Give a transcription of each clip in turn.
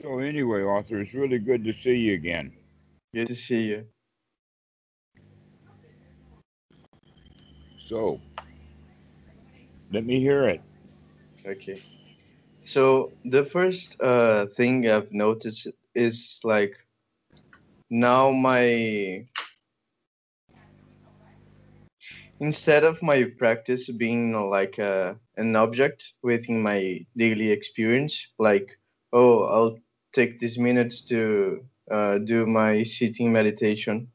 So anyway, Arthur, it's really good to see you again. Good to see you. So, let me hear it. Okay. So the first uh, thing I've noticed is like now my instead of my practice being like a, an object within my daily experience, like oh I'll take these minutes to uh, do my sitting meditation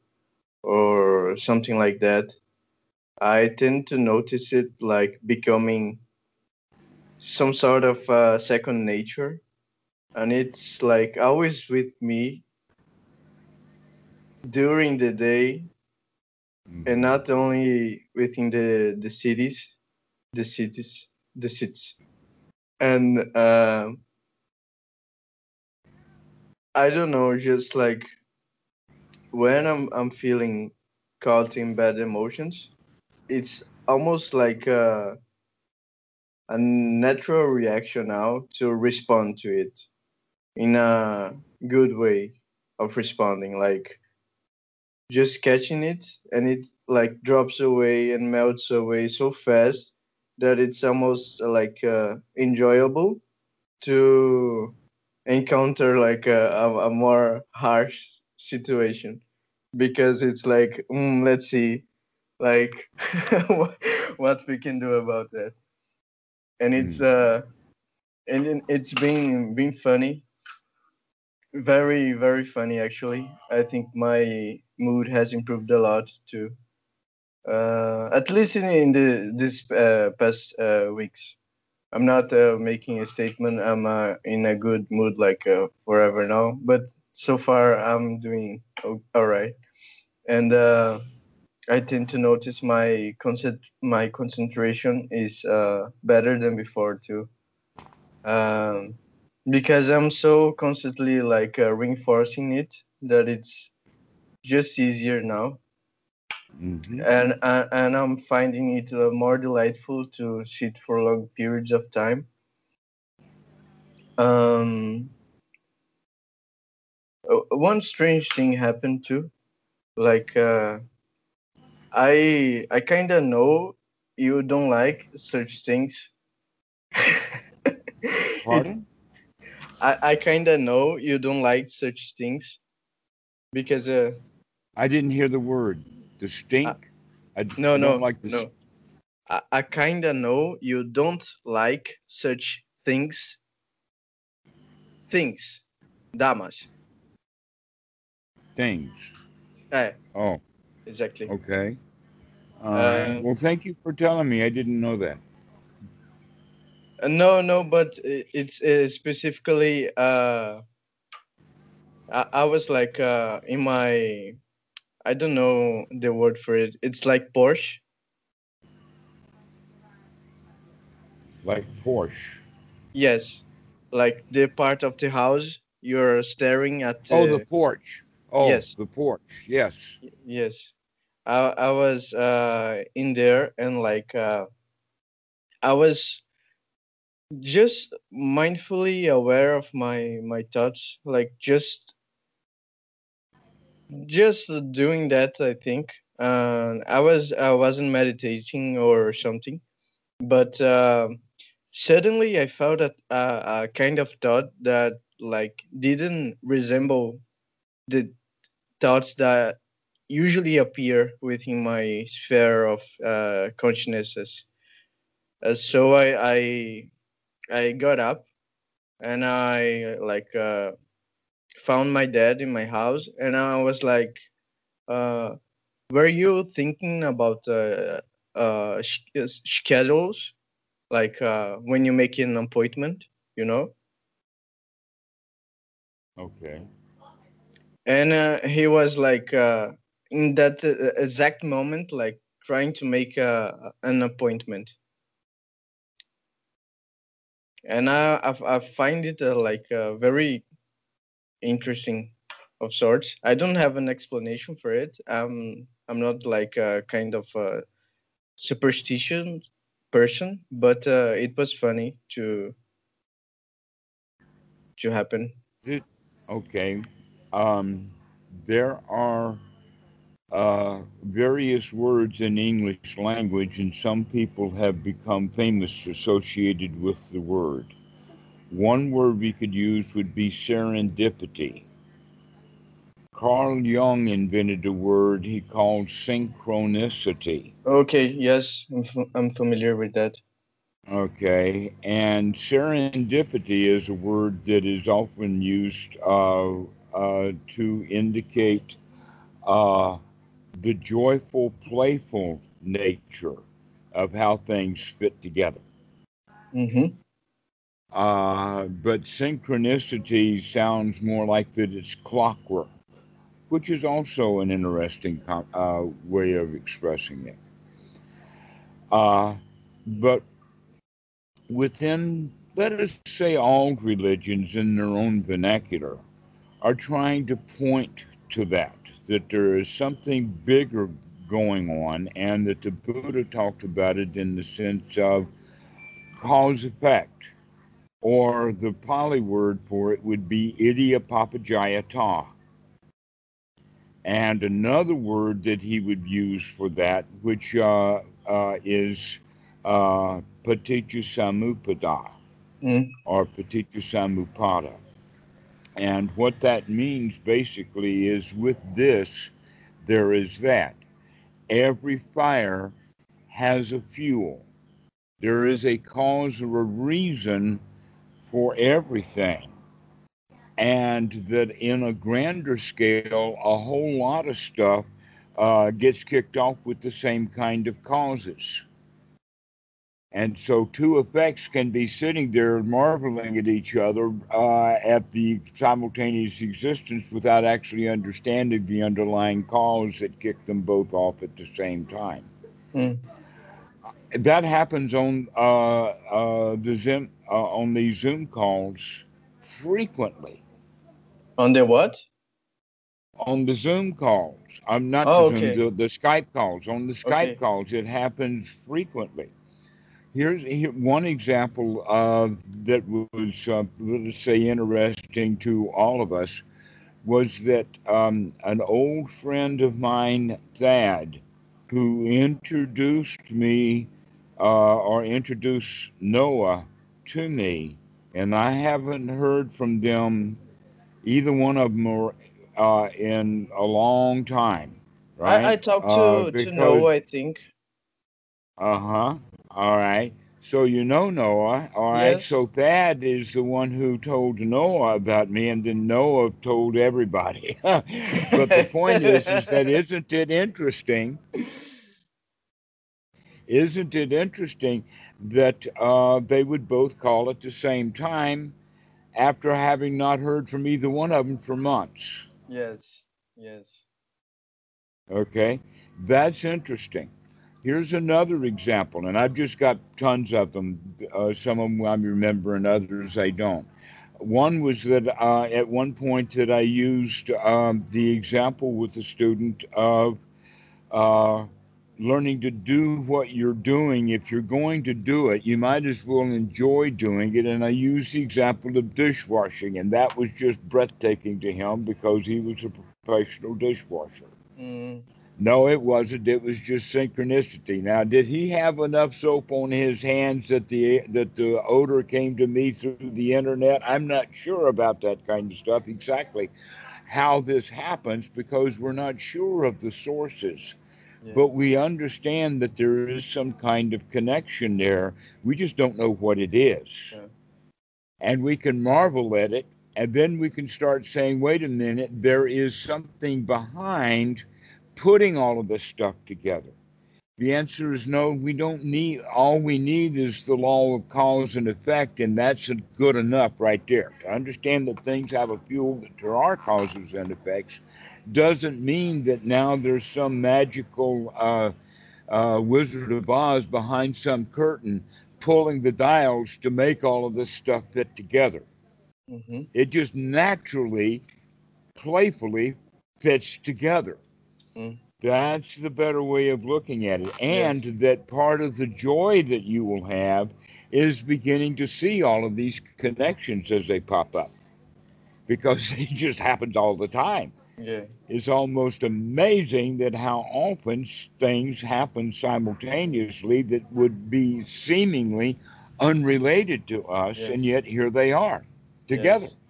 or something like that. I tend to notice it like becoming some sort of uh, second nature, and it's like always with me during the day, and not only within the the cities, the cities, the cities, and uh, I don't know, just like when I'm I'm feeling caught in bad emotions, it's almost like uh a natural reaction now to respond to it in a good way of responding like just catching it and it like drops away and melts away so fast that it's almost like uh, enjoyable to encounter like a, a, a more harsh situation. Because it's like mm, let's see like what we can do about that. And it's uh and it's been been funny. Very very funny actually. I think my mood has improved a lot too. Uh at least in, in the this uh, past uh, weeks i'm not uh, making a statement. I'm uh, in a good mood like uh, forever now. But so far i'm doing all right and uh I tend to notice my concent- my concentration is uh, better than before too, um, because I'm so constantly like uh, reinforcing it that it's just easier now, Mhm. and uh, and I'm finding it uh, more delightful to sit for long periods of time. Um, one strange thing happened too, like. Uh, I I kind of know you don't like such things. it, Pardon? I I kind of know you don't like such things because uh I didn't hear the word. The stink? I d- no I don't no like the no I, I kind of know you don't like such things things damas things. eh Oh, exactly okay. Right. uh, Well, thank you for telling me. I didn't know that. uh, no no but it's uh, specifically uh I, I was like uh in my I don't know the word for it. It's like Porsche. Like Porsche. Yes, like the part of the house you're staring at. Oh, the The, porch. Oh, yes, the porch. Yes. yes. I I was uh in there and like uh I was just mindfully aware of my my thoughts, like just just doing that. I think. Uh, I was I wasn't meditating or something, but. um suddenly I felt a, a, a kind of thought that like didn't resemble the thoughts that usually appear within my sphere of uh. Uh, so I, I I got up and I like uh, found my dad in my house and I was like, uh, "Were you thinking about uh, uh, sh- schedules like uh, when you make an appointment?" You know, Okay. and uh, he was like uh, in that uh, exact moment like trying to make uh, an appointment and i i, I find it uh, like uh, very interesting of sorts i don't have an explanation for it i'm i'm not like a kind of a superstition person but uh, it was funny to to happen Okay. Um, there are uh, various words in English language, and some people have become famous associated with the word. One word we could use would be serendipity. Carl Jung invented a word he called synchronicity. Okay, yes, I'm, f- I'm familiar with that. Okay, and serendipity is a word that is often used uh, uh, to indicate uh, the joyful, playful nature of how things fit together. Mm-hmm. Uh, but synchronicity sounds more like that it's clockwork, which is also an interesting uh, way of expressing it. Uh, but within, let us say, all religions in their own vernacular are trying to point to that, that there is something bigger going on, and that the Buddha talked about it in the sense of cause effect, or the Pali word for it would be idappaccayata. And another word that he would use for that, which uh, uh, is uh, paticca samuppada Mm. or paticca samuppada. And what that means basically is with this, there is that. Every fire has a fuel. There is a cause or a reason for everything. And that in a grander scale, a whole lot of stuff uh, gets kicked off with the same kind of causes. And so two effects can be sitting there marveling at each other uh, at the simultaneous existence without actually understanding the underlying cause that kicked them both off at the same time. Mm. That happens on uh, uh, the Zoom uh, on these Zoom calls frequently. On the what? On the Zoom calls, I'm not Oh, the Zoom, okay. the, the Skype calls. On the Skype Okay. calls, it happens frequently. Here's here, one example that was, uh, let us say, interesting to all of us was that um, an old friend of mine, Thad, who introduced me uh, or introduced Noah to me, and I haven't heard from them, either one of them, or, uh, in a long time. Right? I, I talked Uh, to to Noah, I think. uh huh. All right. So you know Noah. All right. Yes. So Thad is the one who told Noah about me, and then Noah told everybody. but the point is, is that isn't it interesting? Isn't it interesting that uh, they would both call at the same time after having not heard from either one of them for months? Yes. Yes. Okay, that's interesting. Here's another example, and I've just got tons of them. Uh, some of them I remember, and others I don't. One was that uh, at one point that I used um, the example with a student of uh, learning to do what you're doing. If you're going to do it, you might as well enjoy doing it. And I used the example of dishwashing, and that was just breathtaking to him because he was a professional dishwasher. Mm. No, it wasn't. It was just synchronicity. Now, did he have enough soap on his hands that the that the odor came to me through the internet? I'm not sure about that kind of stuff exactly how this happens because we're not sure of the sources. Yeah. But we understand that there is some kind of connection there. We just don't know what it is. And we can marvel at it. And then we can start saying, wait a minute, there is something behind putting all of this stuff together. The answer is no, we don't need, all we need is the law of cause and effect, and that's good enough right there. To understand that things have a fuel, that there are causes and effects, doesn't mean that now there's some magical uh, uh, Wizard of Oz behind some curtain pulling the dials to make all of this stuff fit together. hmm It just naturally, playfully fits together. Mm. That's the better way of looking at it. And Yes. that part of the joy that you will have is beginning to see all of these connections as they pop up. because it just happens all the time. Yeah. It's almost amazing that how often things happen simultaneously that would be seemingly unrelated to us, Yes. and yet here they are together. Yes.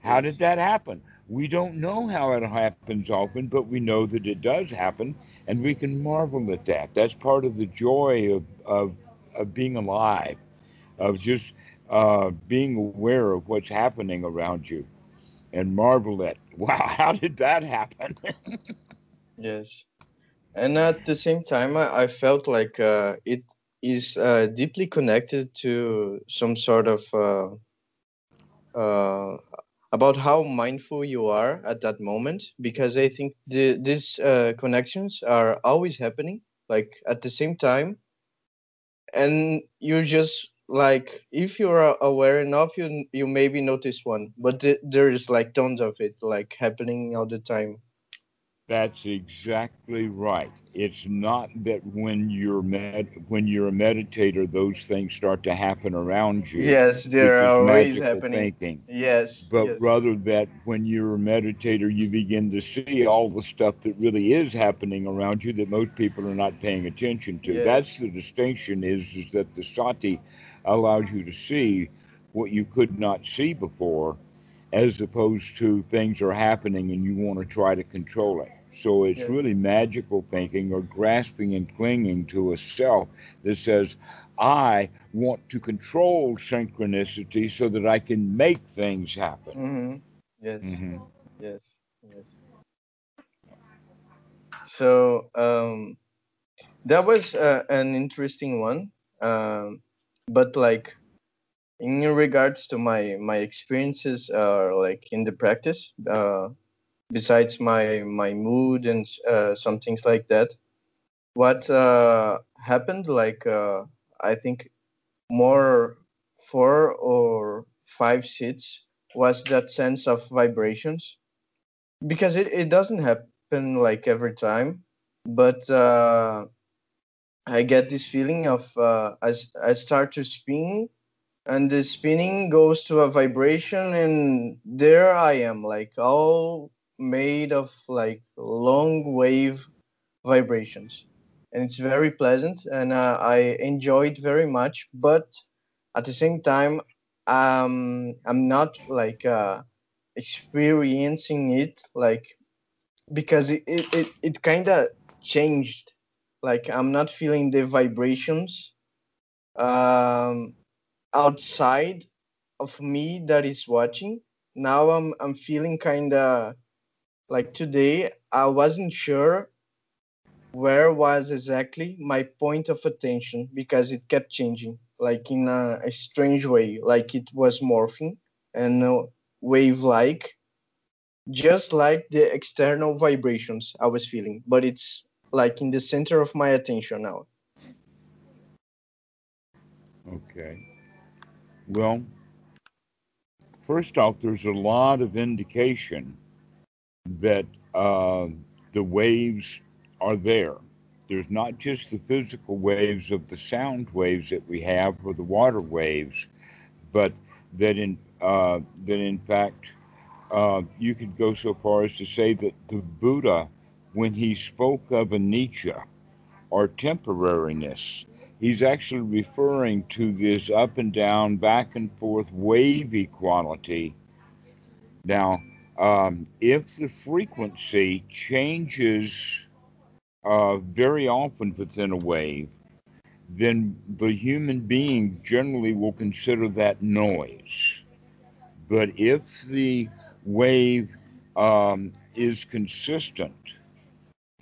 How Yes. did that happen? We don't know how it happens often, but we know that it does happen, and we can marvel at that. That's part of the joy of, of, of being alive, of just uh, being aware of what's happening around you and marvel at, wow, how did that happen? Yes. And at the same time, I, I felt like uh, it is uh, deeply connected to some sort of uh, uh, about how mindful you are at that moment, because I think the, these uh, connections are always happening, like at the same time. And you just like, if you're aware enough, you you maybe notice one, but th- there is like tons of it, like happening all the time. That's exactly right. It's not that when you're med- when you're a meditator, those things start to happen around you. Yes, they're always happening. thinking. Yes. but yes. rather that when you're a meditator, you begin to see all the stuff that really is happening around you that most people are not paying attention to. Yes. That's the distinction is, is that the sati allows you to see what you could not see before, as opposed to things are happening and you want to try to control it. So it's Yeah. really magical thinking or grasping and clinging to a self that says, I want to control synchronicity so that I can make things happen. Mhm. Yes. Mhm. Yes. Yes. So um, that was uh, an interesting one, um, but like in regards to my my experiences, uh, like in the practice, uh, besides my my mood and uh, some things like that, what uh, happened? Like uh, I think more four or five seats was that sense of vibrations because it, it doesn't happen like every time but uh, i get this feeling of uh, I, I start to spin and the spinning goes to a vibration and there i am like all made of like long wave vibrations. And it's very pleasant and uh, i enjoy it very much but at the same time um i'm not like uh experiencing it like because it it, it, it kind of changed like i'm not feeling the vibrations um outside of me that is watching. Now i'm i'm feeling kind of like today i wasn't sure where was exactly my point of attention because it kept changing like in a, a strange way like it was morphing and uh, wave like just like the external vibrations i was feeling but it's like in the center of my attention now Okay. Well, first off, there's a lot of indication that uh, the waves are there. There's not just the physical waves of the sound waves that we have or the water waves, but that in uh, that in fact uh, you could go so far as to say that the Buddha, when he spoke of anicca or temporariness, he's actually referring to this up and down, back and forth wavy quality. Now, um, if the frequency changes uh, very often within a wave, then the human being generally will consider that noise. But if the wave um, is consistent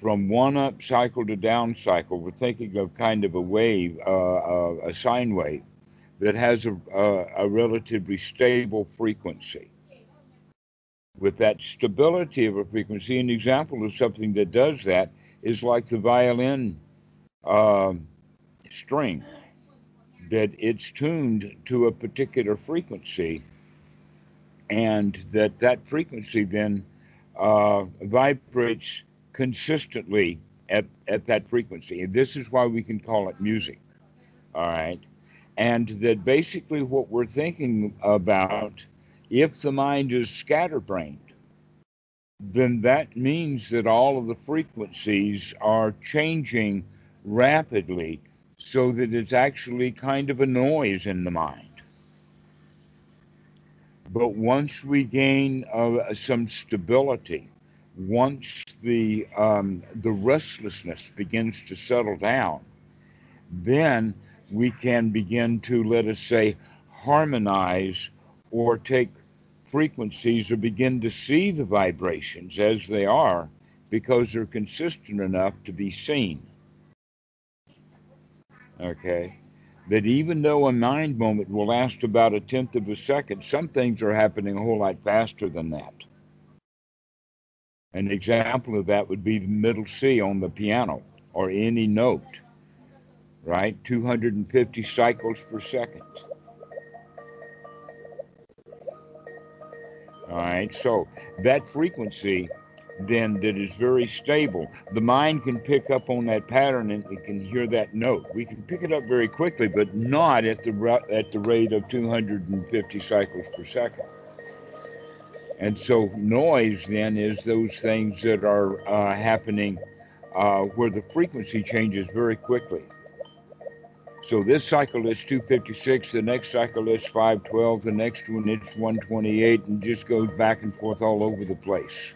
from one up cycle to down cycle, we're thinking of kind of a wave, uh, uh, a sine wave that has a, a, a relatively stable frequency. With that stability of a frequency, an example of something that does that is like the violin um string, that it's tuned to a particular frequency and that that frequency then uh, vibrates consistently at, at that frequency. And this is why we can call it music. All right. And that basically what we're thinking about If the mind is scatterbrained, then that means that all of the frequencies are changing rapidly so that it's actually kind of a noise in the mind. But once we gain uh, some stability, once the um, the restlessness begins to settle down, then we can begin to let us say harmonize or take frequencies or begin to see the vibrations as they are because they're consistent enough to be seen. Okay that even though a mind moment will last about a tenth of a second, some things are happening a whole lot faster than that. An example of that would be the middle C on the piano or any note, right? 250 cycles per second. All right, so that frequency then that is very stable. The mind can pick up on that pattern and it can hear that note. We can pick it up very quickly, but not at the at the rate of 250 cycles per second. And so noise then is those things that are uh, happening uh, where the frequency changes very quickly. So this cycle is 256, the next cycle is 512, the next one it's 128, and just goes back and forth all over the place.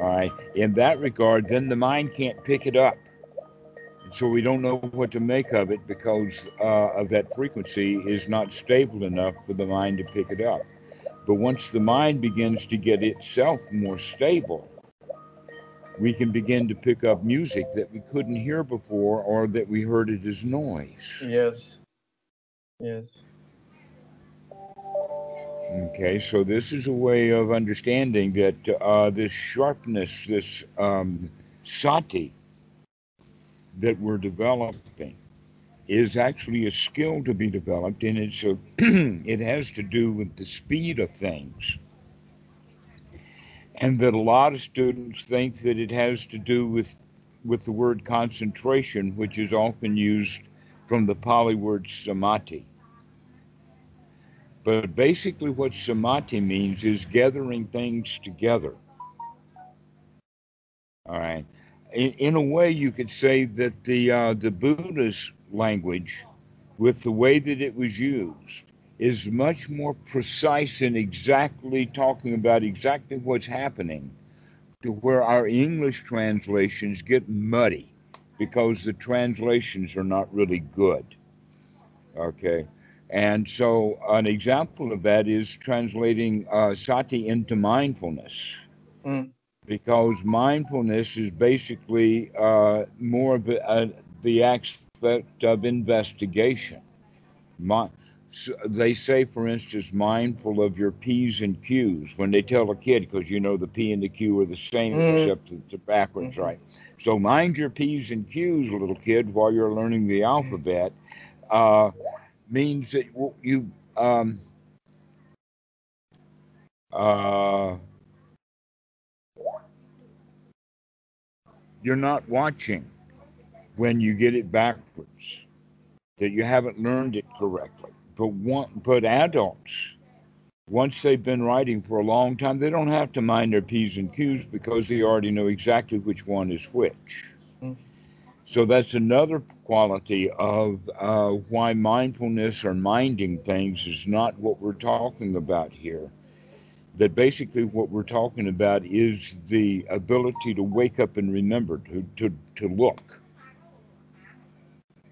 All right. In that regard, then the mind can't pick it up. And so we don't know what to make of it because uh, of that frequency is not stable enough for the mind to pick it up. But once the mind begins to get itself more stable, we can begin to pick up music that we couldn't hear before or that we heard it as noise. Yes. Yes. Okay, so this is a way of understanding that uh, this sharpness, this um, sati that we're developing, is actually a skill to be developed, and it's a, it has to do with the speed of things. And that a lot of students think that it has to do with with the word concentration, which is often used from the Pali word samadhi. But basically, what samadhi means is gathering things together. All right. In, in a way, you could say that the uh, the Buddha's language, with the way that it was used, is much more precise in exactly talking about exactly what's happening, to where our English translations get muddy because the translations are not really good. Okay. And so, an example of that is translating uh, sati into mindfulness. Mm. Because mindfulness is basically uh, more of a, uh, the aspect of investigation. My, so they say, for instance, mindful of your P's and Q's when they tell a kid, because you know the P and the Q are the same, mm. except it's backwards, mm-hmm. right? So mind your P's and Q's, little kid, while you're learning the alphabet. Uh, means that you um, uh, you're not watching when you get it backwards that you haven't learned it correctly but one, but adults once they've been writing for a long time they don't have to mind their p's and q's because they already know exactly which one is which mm-hmm. so that's another quality of uh, why mindfulness or minding things is not what we're talking about here. That basically what we're talking about is the ability to wake up and remember, to, to, to look.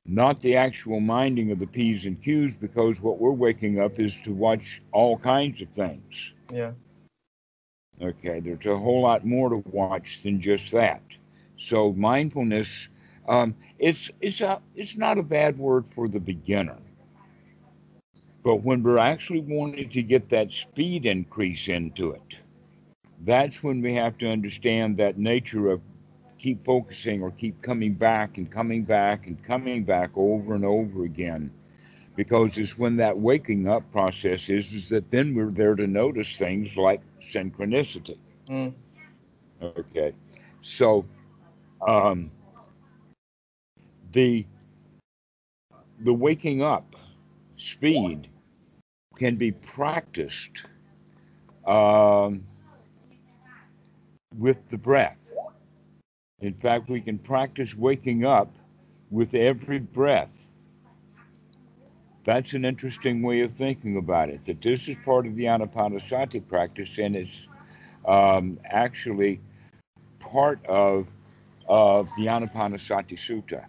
Not the actual minding of the P's and Q's, because what we're waking up is to watch all kinds of things. Yeah. Okay, there's a whole lot more to watch than just that. So mindfulness um, it's it's a it's not a bad word for the beginner. But when we're actually wanting to get that speed increase into it, that's when we have to understand that nature of keep focusing or keep coming back and coming back and coming back over and over again. Because it's when that waking up process is, is that then we're there to notice things like synchronicity. Mm. Okay. So um, the the waking up speed can be practiced um, with the breath. In fact, we can practice waking up with every breath. That's an interesting way of thinking about it. That this is part of the Anapanasati practice, and it's um, actually part of of the Anapanasati Sutta.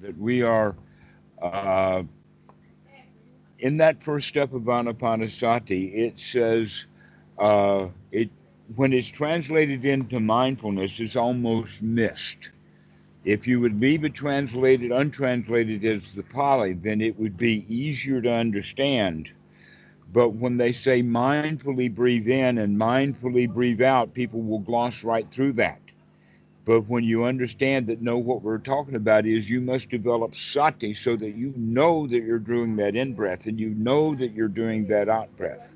That we are uh, in that first step of Anapanasati, it says uh, it when it's translated into mindfulness, it's almost missed. If you would leave it translated, untranslated as the Pali, then it would be easier to understand. But when they say mindfully breathe in and mindfully breathe out, people will gloss right through that. But when you understand that, no, what we're talking about is you must develop sati so that you know that you're doing that in breath and you know that you're doing that out breath.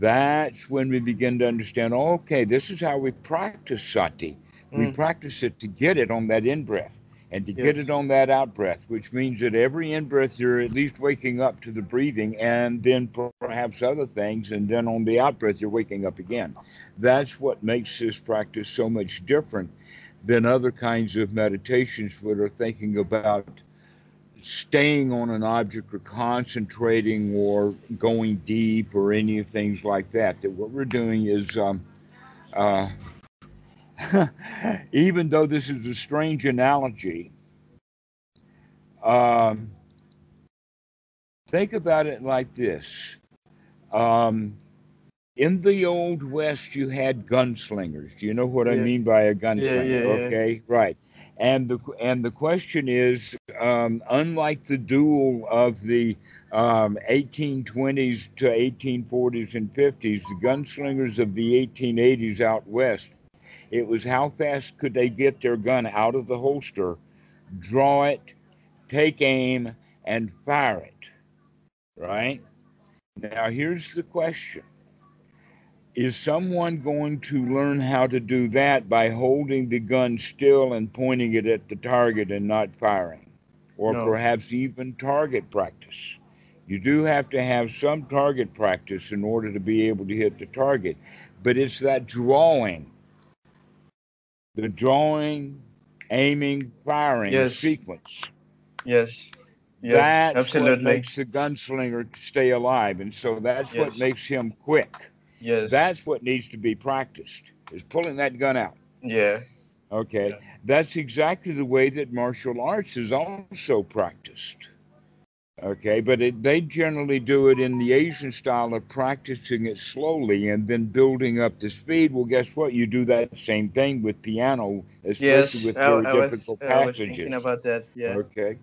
That's when we begin to understand, okay, this is how we practice sati. We Mm. practice it to get it on that in breath and to get it on that out breath, which means that every in breath you're at least waking up to the breathing and then perhaps other things, and then on the out breath you're waking up again. That's what makes this practice so much different than other kinds of meditations that are thinking about staying on an object or concentrating or going deep or any things like that. That what we're doing is um, uh, even though this is a strange analogy, um, think about it like this. Um, in the Old West, you had gunslingers. Do you know what I mean by a gunslinger? yeah, yeah. Okay, right. And the and the question is, um, unlike the duel of the um, 1820s to 1840s and 50s, the gunslingers of the 1880s out west, it was how fast could they get their gun out of the holster, draw it, take aim, and fire it. Right? Now, here's the question Is someone going to learn how to do that by holding the gun still and pointing it at the target and not firing? Or No. perhaps even target practice? You do have to have some target practice in order to be able to hit the target, but it's that drawing the drawing, aiming, firing Yes. sequence. Yes. Yes. that's what makes the gunslinger stay alive, and so that's what makes him quick. Yes. That's what needs to be practiced is pulling that gun out. yeah. Okay, Yeah. that's exactly the way that martial arts is also practiced. Okay, but it, they generally do it in the Asian style of practicing it slowly and then building up the speed. Well, guess what? You do that same thing with piano, especially Yes. with I, very I was, difficult I was thinking about that. Yeah. Okay.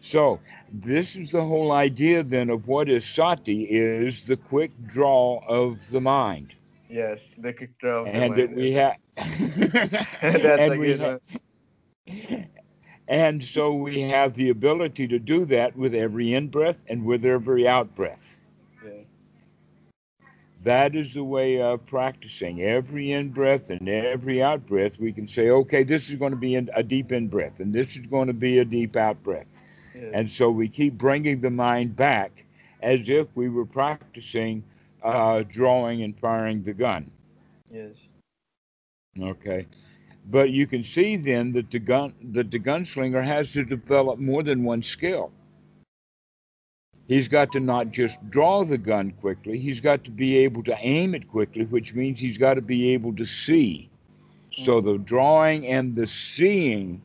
So this is the whole idea then of what is sati is the quick draw of the mind. Yes. The quick draw. Of and that mind, we have That's and we good ha- and so we have the ability to do that with every in breath and with every out breath. Yeah. That is the way of practicing. Every in breath and every out breath, we can say, okay, this is going to be a deep in breath, and this is going to be a deep out breath. Yeah. And so we keep bringing the mind back as if we were practicing uh, drawing and firing the gun. yes. Okay. But you can see then that the gun that the gunslinger has to develop more than one skill. He's got to not just draw the gun quickly, he's got to be able to aim it quickly, which means he's got to be able to see. So the drawing and the seeing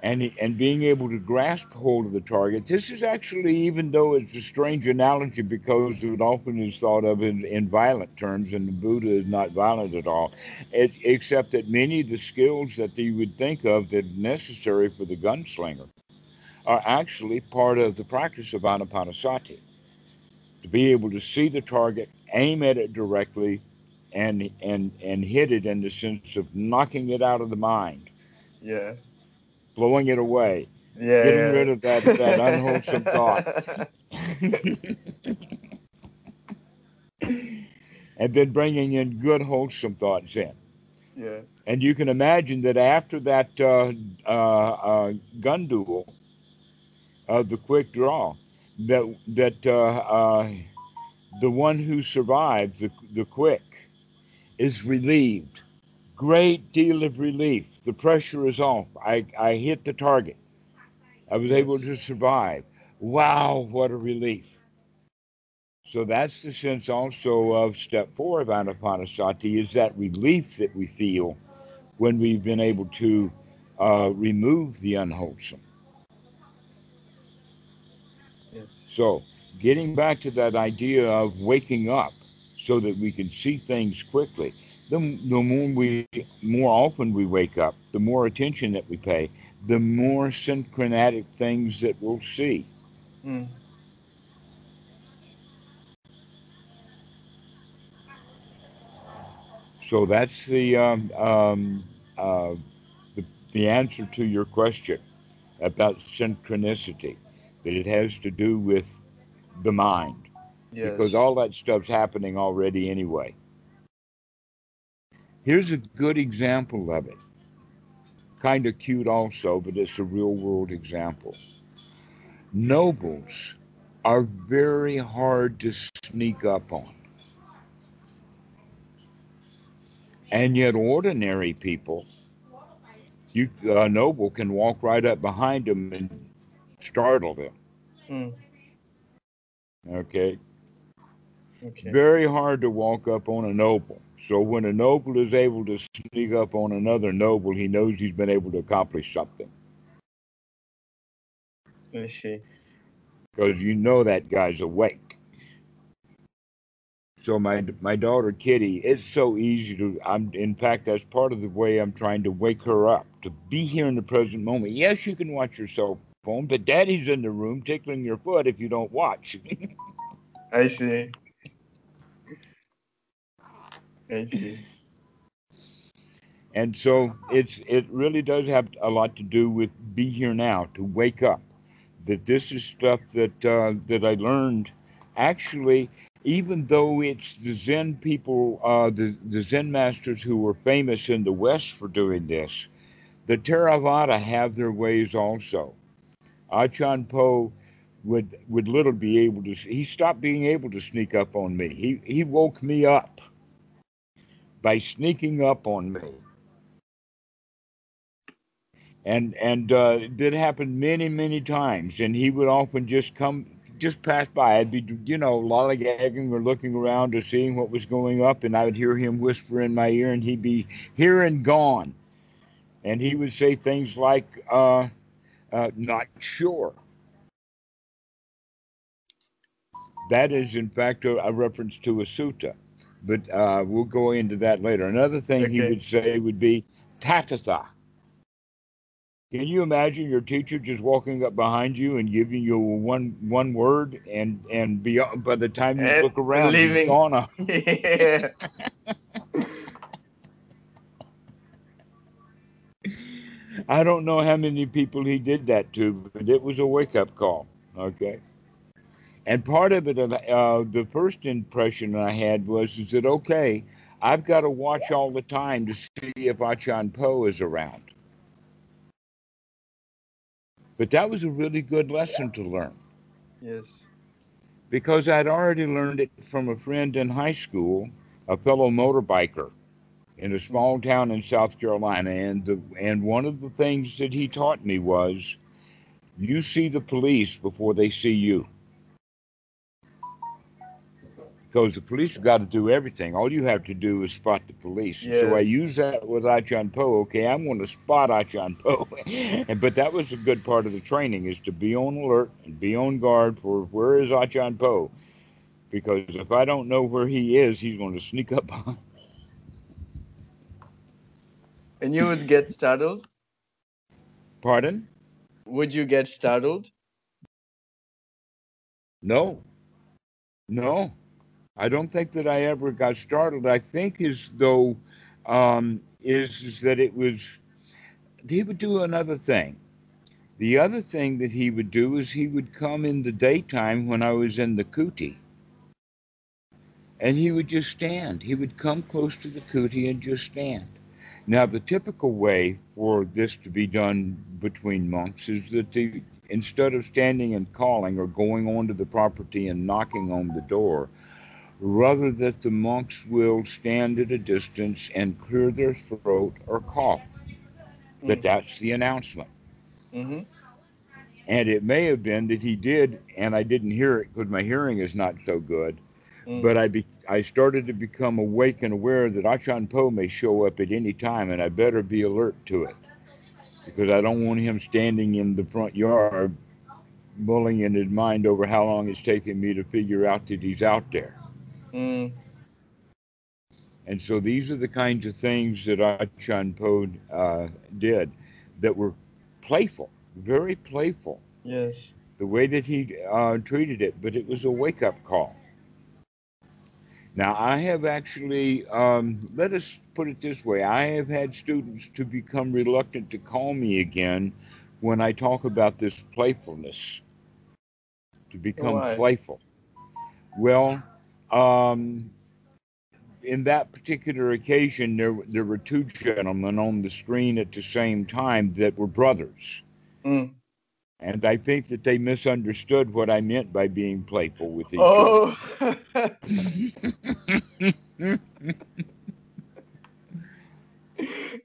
and and being able to grasp hold of the target. This is actually, even though it's a strange analogy because it often is thought of in, in violent terms, and the Buddha is not violent at all, it, except that many of the skills that you would think of that are necessary for the gunslinger are actually part of the practice of anapanasati. To be able to see the target, aim at it directly, and and and hit it in the sense of knocking it out of the mind, Yeah. Blowing it away, Yeah. getting yeah. rid of that that unwholesome thought. and then bringing in good wholesome thoughts in Yeah. And you can imagine that after that uh, uh, uh, gun duel of the quick draw, that that uh, uh, the one who survived the the quick is relieved. Great deal of relief. The pressure is off. I, I hit the target. I was able to survive. Wow, what a relief. So that's the sense also of step four of anapanasati is that relief that we feel when we've been able to uh, remove the unwholesome. Yes. So getting back to that idea of waking up so that we can see things quickly. The, the more we more often we wake up, the more attention that we pay, the more synchronatic things that we'll see. Mm. So that's the um, um, uh, the, the answer to your question about synchronicity. That it has to do with the mind Yes. because all that stuff's happening already anyway. Here's a good example of it. Kind of cute also, but it's a real world example. Nobles are very hard to sneak up on. And yet, ordinary people, you a noble can walk right up behind them and startle them. Mm. Okay, Okay. very hard to walk up on a noble. So when a noble is able to sneak up on another noble, he knows he's been able to accomplish something I see. because you know that guy's awake. So my my daughter Kitty, it's so easy to. I'm in fact that's part of the way I'm trying to wake her up to be here in the present moment. Yes, you can watch your cell phone, but Daddy's in the room tickling your foot if you don't watch. I see. And so it's it really does have a lot to do with be here now to wake up. That this is stuff that uh, that I learned. Actually, even though it's the Zen people, uh, the the Zen masters who were famous in the West for doing this, the Theravada have their ways also. Achan Po would would little be able to. He stopped being able to sneak up on me. He he woke me up by sneaking up on me. And and uh, it did happen many many times. And he would often just come just pass by. I'd be you know lollygagging or looking around or seeing what was going up. And i would hear him whisper in my ear and he'd be here and gone. And he would say things like uh, uh, not sure. That is in fact a, a reference to a sutta but uh, we'll go into that later another thing he would say would be tathata can you imagine your teacher just walking up behind you and giving you one one word, and and by the time you And look around, he's leaving. gone. uh, yeah. I don't know how many people he did that to, but it was a wake up call. Okay. And part of it, uh, the first impression I had was, is that okay? I've got to watch all the time to see if Achan Po is around. But that was a really good lesson to learn. Yes. because I'd already learned it from a friend in high school, a fellow motorbiker in a small town in South Carolina, and the and one of the things that he taught me was, you see the police before they see you. Because the police have got to do everything. All you have to do is spot the police. So I use that with Achan Po. Okay, I'm going to spot Achan Po. and but that was a good part of the training is to be on alert and be on guard for where is Achan Po. Because if I don't know where he is, he's going to sneak up on. Me. And you would get startled? Pardon? Would you get startled? No. No. I don't think that I ever got startled. I think as though um, is, is that it was he would do another thing. The other thing that he would do is he would come in the daytime when I was in the kuti. And he would just stand. He would come close to the kuti and just stand. Now, the typical way for this to be done between monks is that the, instead of standing and calling or going onto the property and knocking on the door, rather that the monks will stand at a distance and clear their throat or cough. That Mm. that's the announcement. Mm-hmm. And it may have been that he did, and I didn't hear it because my hearing is not so good. Mm. But I be, I started to become awake and aware that Achan Po may show up at any time, and I better be alert to it because I don't want him standing in the front yard, mulling in his mind over how long it's taking me to figure out that he's out there. Mm. And so these are the kinds of things that Achan Po uh, did that were playful, very playful. Yes. the way that he uh, treated it, but it was a wake up call. Now, I have actually, um, let us put it this way I have had students to become reluctant to call me again when I talk about this playfulness, to become Why? playful. Well, um, in that particular occasion, there, there were two gentlemen on the screen at the same time that were brothers. Mm. And I think that they misunderstood what I meant by being playful with each other. Oh.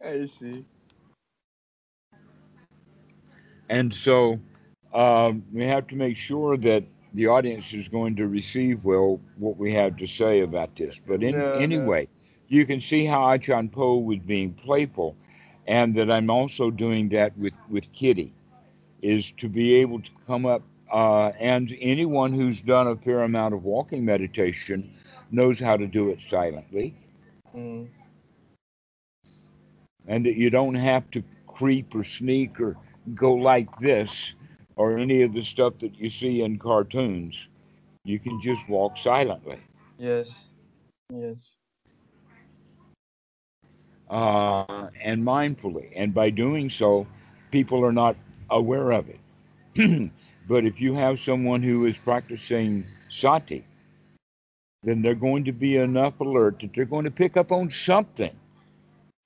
I see. And so um, we have to make sure that the audience is going to receive well what we have to say about this. But in, No, no. anyway, you can see how Achan Po was being playful, and that I'm also doing that with, with Kitty, is to be able to come up. Uh, and anyone who's done a fair amount of walking meditation knows how to do it silently. Mm. and that you don't have to creep or sneak or go like this or any of the stuff that you see in cartoons. You can just walk silently Yes. Yes. uh, and mindfully. And by doing so, people are not aware of it. but if you have someone who is practicing sati, then they're going to be enough alert that they're going to pick up on something.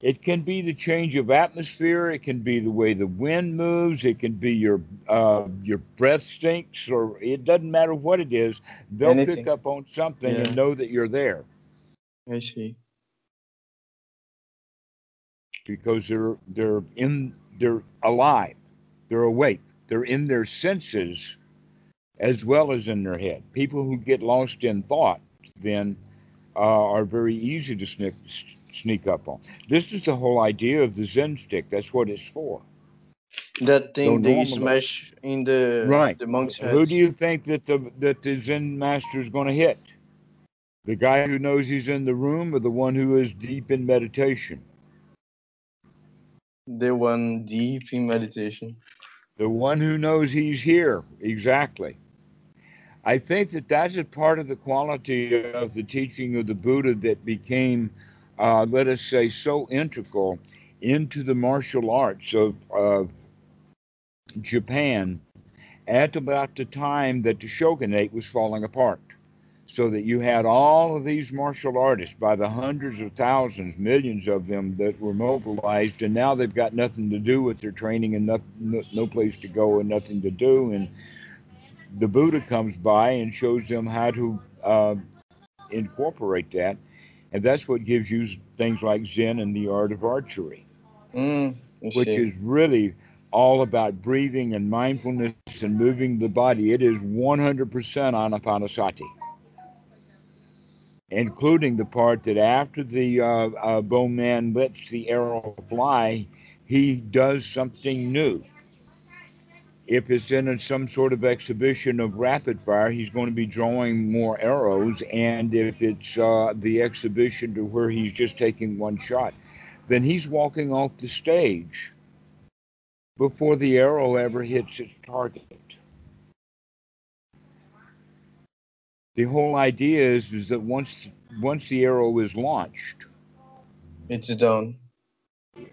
It can be the change of atmosphere. It can be the way the wind moves. It can be your uh, your breath stinks, or it doesn't matter what it is. They'll pick up on something Yeah. and know that you're there I see. because they're they're in they're alive, they're awake, they're in their senses as well as in their head. People who get lost in thought then uh, are very easy to sneak sneak up on. This is the whole idea of the Zen stick. That's what it's for. That thing they smash in the Right. the monk's head. Who do you think that the that the Zen master is going to hit? The guy who knows he's in the room, or the one who is deep in meditation? The one deep in meditation. The one who knows he's here. Exactly. I think that that's a part of the quality of the teaching of the Buddha that became, uh, let us say, so integral into the martial arts of Japan at about the time that the shogunate was falling apart. So that you had all of these martial artists by the hundreds of thousands, millions of them that were mobilized, and now they've got nothing to do with their training and no, no, no place to go and nothing to do. And the Buddha comes by and shows them how to uh, incorporate that. And that's what gives you things like Zen and the art of archery Mm, which see. is really all about breathing and mindfulness and moving the body. It is 100% anapanasati, including the part that after the uh, uh, bowman lets the arrow fly, he does something new. If it's in some sort of exhibition of rapid fire, he's going to be drawing more arrows. And if it's uh, the exhibition to where he's just taking one shot, then he's walking off the stage before the arrow ever hits its target. The whole idea is, is that once once the arrow is launched, It's done.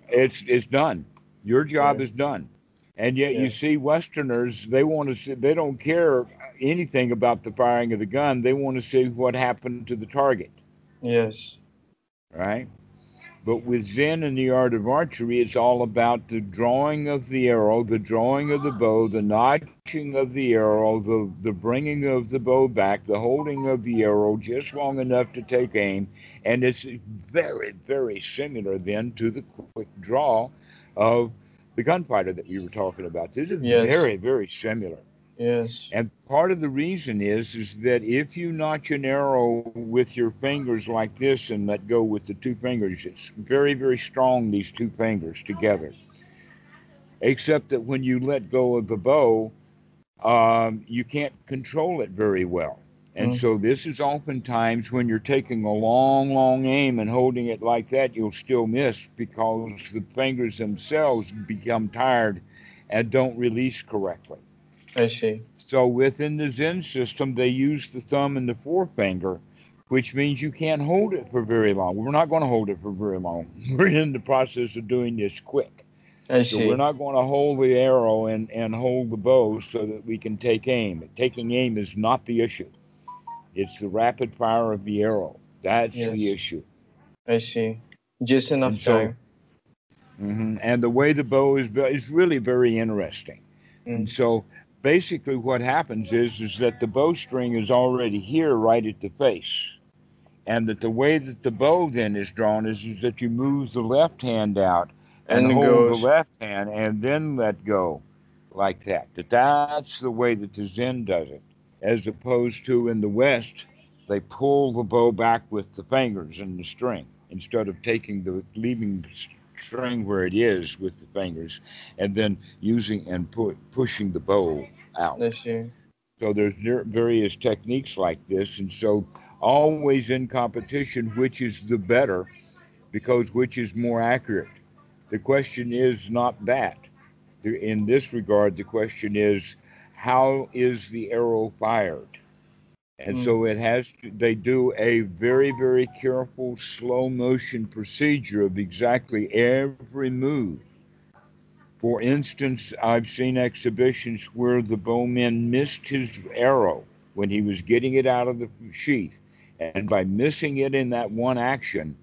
it's it's done. Your job Yeah. is done. And yet Yeah. you see Westerners, they want to see, they don't care anything about the firing of the gun. They want to see what happened to the target. Yes. right? But with Zen and the art of archery, it's all about the drawing of the arrow, the drawing of the bow, the notching of the arrow, the, the bringing of the bow back, the holding of the arrow just long enough to take aim. And it's very, very similar then to the quick draw of the gunfighter that we were talking about. This is Yes. very, very similar. Yes. And part of the reason is is that if you notch an arrow with your fingers like this and let go with the two fingers, it's very, very strong, these two fingers together. Except that when you let go of the bow, um, you can't control it very well. And Mm. so this is oftentimes when you're taking a long, long aim and holding it like that, you'll still miss because the fingers themselves become tired and don't release correctly. I see. So within the Zen system, they use the thumb and the forefinger, which means you can't hold it for very long. We're not going to hold it for very long. We're in the process of doing this quick. I So we're not going to hold the arrow and, and hold the bow so that we can take aim. Taking aim is not the issue. It's the rapid fire of the arrow. That's the Yes. issue. I see. Just enough And so- time. hmm And the way the bow is built is really very interesting. And Mm. so basically what happens is is that the bowstring is already here right at the face. And that the way that the bow then is drawn is, is that you move the left hand out and, And hold goes. the left hand and then let go like that. That that's the way that the Zen does it. As opposed to in the West, they pull the bow back with the fingers and the string instead of taking the leaving the string where it is with the fingers and then using and pu- pushing the bow out. I see. So there's various techniques like this, and so always in competition, which is the better, because which is more accurate. The question is not that. In this regard, the question is, how is the arrow fired? And so mm. it has to, they do a very, very careful slow motion procedure of exactly every move. For instance, I've seen exhibitions where the bowman missed his arrow when he was getting it out of the sheath. And by missing it in that one action,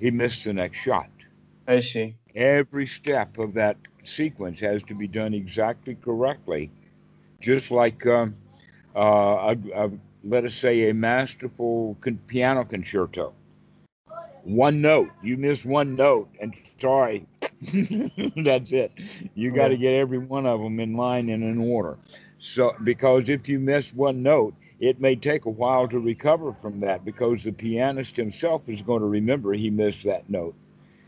he missed the next shot. I see. Every step of that sequence has to be done exactly correctly, just like, um, uh, a, a, let us say, a masterful con- piano concerto. One note, you miss one note, and sorry, that's it. You got to get every one of them in line and in order. So, because if you miss one note, it may take a while to recover from that because the pianist himself is going to remember he missed that note.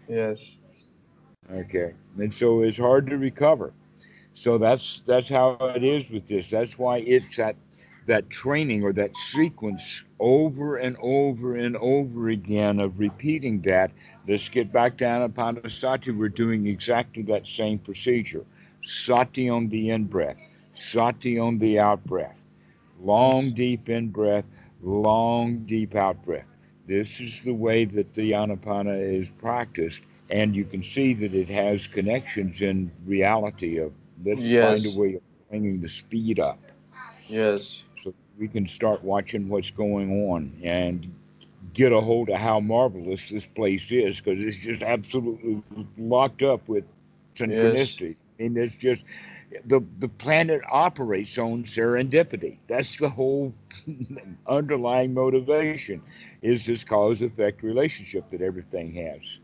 Yes. Okay, and so it's hard to recover. So that's that's how it is with this. That's why it's that that training or that sequence over and over and over again of repeating that. Let's get back down upon the sati. We're doing exactly that same procedure. Sati on the in breath, sati on the out breath. Long deep in breath, long deep out breath. This is the way that the anapana is practiced and you can see that it has connections in reality of let's Yes. find a way of bringing the speed up Yes. so we can start watching what's going on and get a hold of how marvelous this place is because it's just absolutely locked up with synchronicity. I mean, it's just the the planet operates on serendipity. That's the whole underlying motivation is this cause effect relationship that everything has.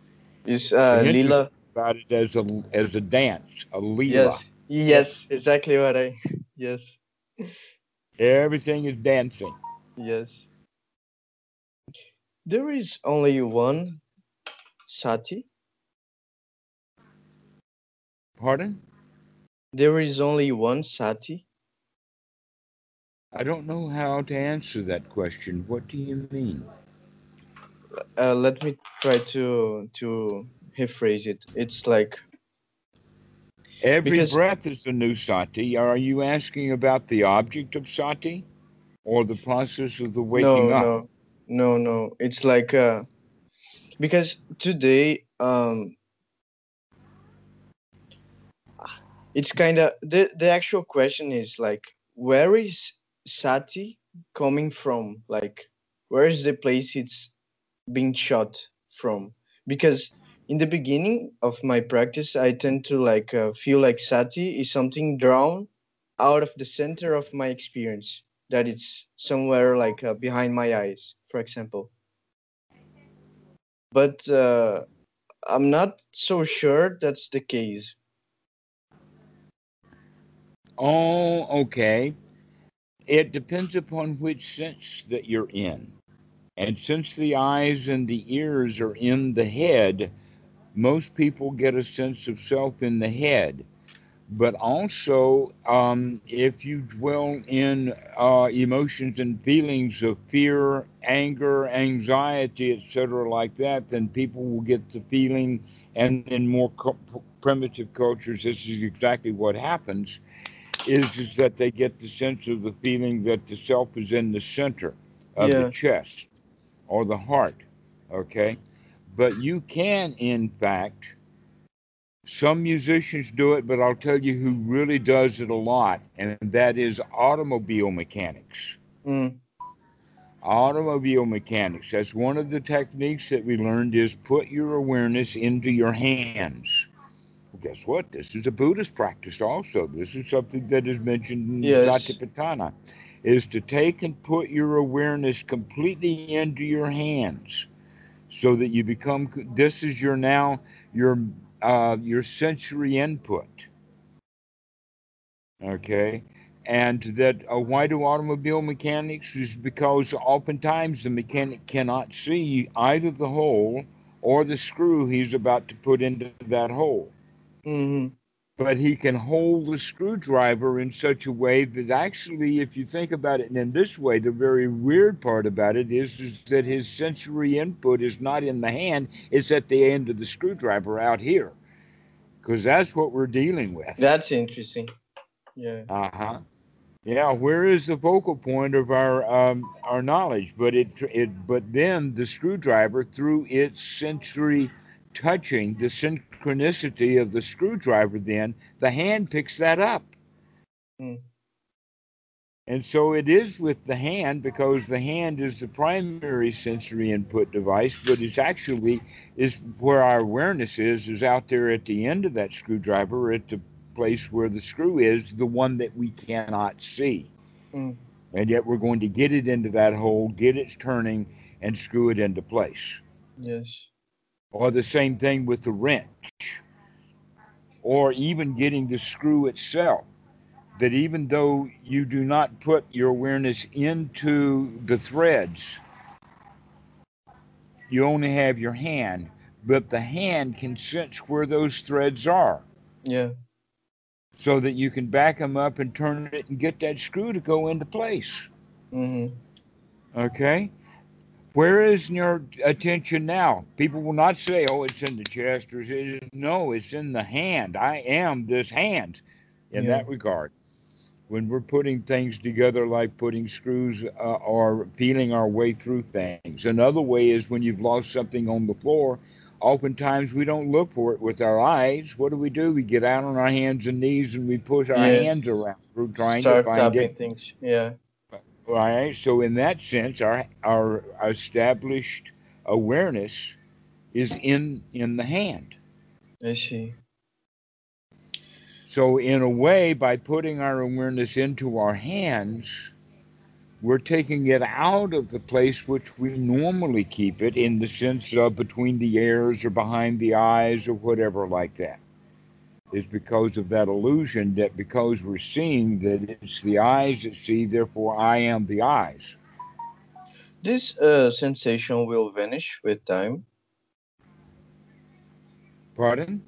Is uh, Lila? About it as a as a dance, a lila. Yes. Yes. Exactly what I. Yes. Everything is dancing. Yes. There is only one sati. Pardon? There is only one sati. I don't know how to answer that question. What do you mean? Uh, let me try to to rephrase it. It's like Every Because- breath is a new sati. Are you asking about the object of sati or the process of the waking no, up? no, no, no. It's like uh, because today um, it's kind of the the actual question is like where is sati coming from? Like where is the place it's being shot from? because in the beginning of my practice i tend to like uh, feel like sati is something drawn out of the center of my experience that it's somewhere like uh, behind my eyes for example but uh, i'm not so sure that's the case Oh, okay. It depends upon which sense that you're in. And since the eyes and the ears are in the head, most people get a sense of self in the head. But also, um, if you dwell in uh, emotions and feelings of fear, anger, anxiety, etc., like that, then people will get the feeling, and in more co- primitive cultures, this is exactly what happens is, is that they get the sense of the feeling that the self is in the center of yeah the chest or the heart. Okay. But you can, in fact, some musicians do it, but I'll tell you who really does it a lot, and that is automobile mechanics. mm, Automobile mechanics. That's one of the techniques that we learned is put your awareness into your hands. Well, guess what? This is a Buddhist practice also. This is something that is mentioned in yes Satipatthana, is to take and put your awareness completely into your hands so that you become this is your now your uh, your sensory input. Okay? And that uh, why do automobile mechanics? Is because oftentimes the mechanic cannot see either the hole or the screw he's about to put into that hole. Hmm but he can hold the screwdriver in such a way that actually if you think about it in this way the very weird part about it is, is that his sensory input is not in the hand it's at the end of the screwdriver out here. Because that's what we're dealing with. That's interesting. Yeah. Uh-huh. Yeah where is the focal point of our um, our knowledge? But it it but then the screwdriver through its sensory touching the synchronicity of the screwdriver then the hand picks that up. Mm, and so it is with the hand because the hand is the primary sensory input device but it's actually is where our awareness is is out there at the end of that screwdriver at the place where the screw is the one that we cannot see. Mm, and yet we're going to get it into that hole get it turning and screw it into place. Yes or the same thing with the wrench or even getting the screw itself that even though you do not put your awareness into the threads you only have your hand but the hand can sense where those threads are. Yeah. So that you can back them up and turn it and get that screw to go into place. Hmm okay where is your attention now? People will not say oh it's in the chest or it's, no it's in the hand. I am this hand in Yeah. that regard. When we're putting things together like putting screws uh, or peeling our way through things. Another way is when you've lost something on the floor oftentimes we don't look for it with our eyes. What do we do? We get out on our hands and knees and we push our Yes. hands around. We're trying start to find tapping it things. Yeah right so in that sense our our established awareness is in in the hand. I see. So in a way by putting our awareness into our hands we're taking it out of the place which we normally keep it in the sense of between the ears or behind the eyes or whatever like that is because of that illusion that because we're seeing that it's the eyes that see therefore i am the eyes. This uh, sensation will vanish with time. Pardon?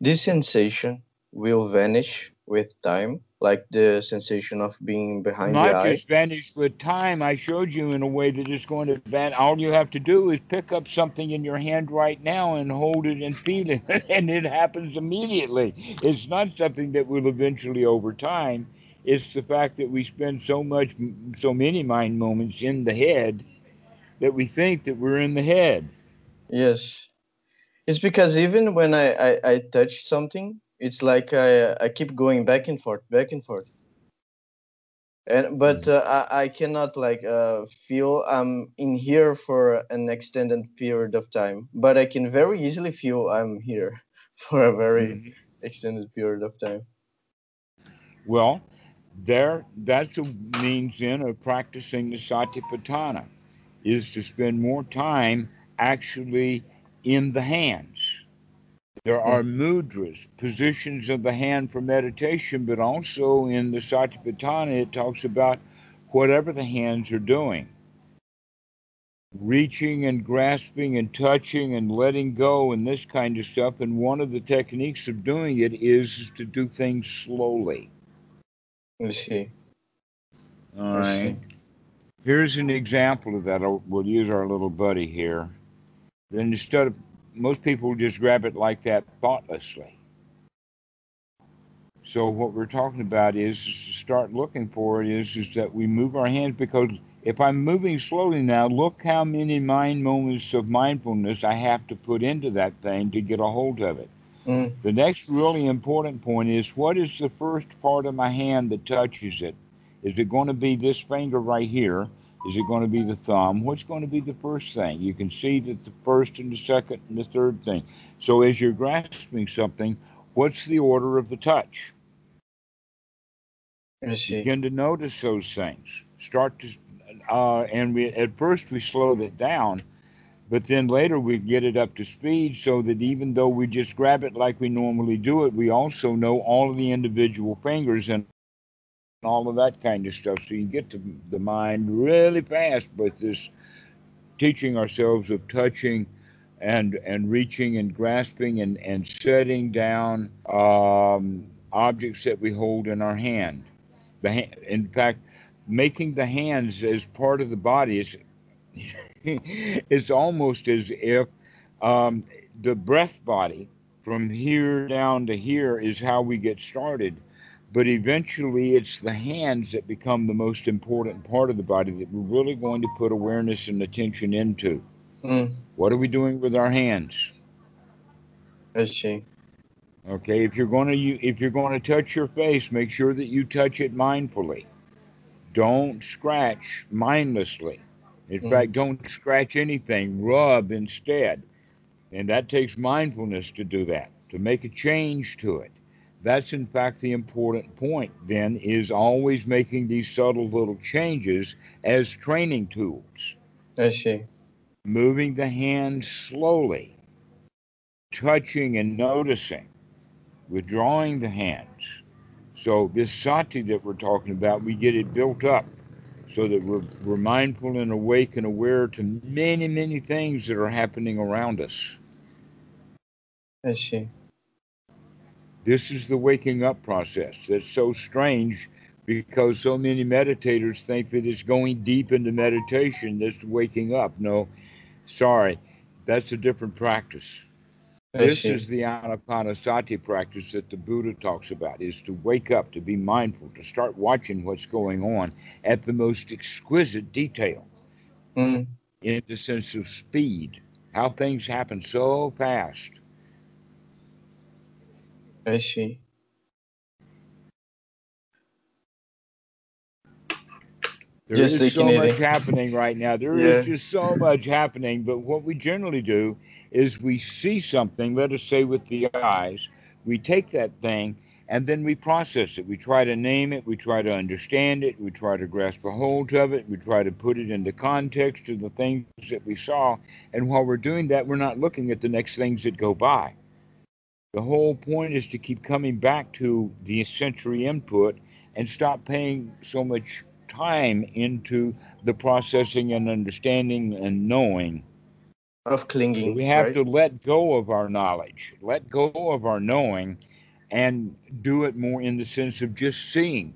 This sensation will vanish with time like the sensation of being behind the not eye just vanish with time. I showed you in a way that it's going to vanish. All you have to do is pick up something in your hand right now and hold it and feel it, and it happens immediately. It's not something that will eventually over time. It's the fact that we spend so much, so many mind moments in the head that we think that we're in the head. yes it's because even when I, I i touch something it's like i i keep going back and forth back and forth and but uh, I, I cannot like uh, feel i'm in here for an extended period of time but i can very easily feel i'm here for a very Mhm. extended period of time Well, there that's a means then of practicing the satipatthana is to spend more time actually in the hands. There hmm. are mudras, positions of the hand for meditation, but also in the satipatthana it talks about whatever the hands are doing. Reaching and grasping and touching and letting go and this kind of stuff. And one of the techniques of doing it is to do things slowly. I see All I see. right. Here's an example of that. We'll use our little buddy here. Then instead of most people just grab it like that thoughtlessly. So what we're talking about is, is to start looking for it is is that we move our hands because if I'm moving slowly now, look how many mind moments of mindfulness I have to put into that thing to get a hold of it. Mm, The next really important point is what is the first part of my hand that touches it? Is it going to be this finger right here? Is it going to be the thumb? What's going to be the first thing? You can see that the first and the second and the third thing. So as you're grasping something, what's the order of the touch? Begin to notice those things. Start to, uh, and we at first we slowed it down, but then later we get it up to speed so that even though we just grab it like we normally do it, we also know all of the individual fingers and all of that kind of stuff. So you get to the mind really fast with this teaching ourselves of touching and and reaching and grasping and, and setting down um, objects that we hold in our hand. The ha- in fact, making the hands as part of the body is it's almost as if um, the breath body from here down to here is how we get started. But eventually, it's the hands that become the most important part of the body that we're really going to put awareness and attention into. Mm, What are we doing with our hands? I see Okay, if you're going to you, if you're going to touch your face, make sure that you touch it mindfully. Don't scratch mindlessly. In Mm. fact, don't scratch anything. Rub instead, and that takes mindfulness to do that. To make a change to it. That's in fact the important point. Then is always making these subtle little changes as training tools. I see moving the hand slowly, touching and noticing, withdrawing the hands. So this sati that we're talking about, we get it built up so that we're, we're mindful and awake and aware to many, many things that are happening around us. I see This is the waking up process. That's so strange because so many meditators think that it's going deep into meditation that's waking up. No, sorry, that's a different practice. This is the anapanasati practice that the Buddha talks about is to wake up, to be mindful, to start watching what's going on at the most exquisite detail Mm, in the sense of speed, how things happen so fast. I see There is so much happening right now. There is Yeah. just so much happening. But what we generally do is we see something, let us say with the eyes, we take that thing and then we process it. We try to name it, we try to understand it, we try to grasp a hold of it, we try to put it into context of the things that we saw. And while we're doing that, we're not looking at the next things that go by. The whole point is to keep coming back to the sensory input and stop paying so much time into the processing and understanding and knowing. of clinging We have right? to let go of our knowledge, let go of our knowing, and do it more in the sense of just seeing.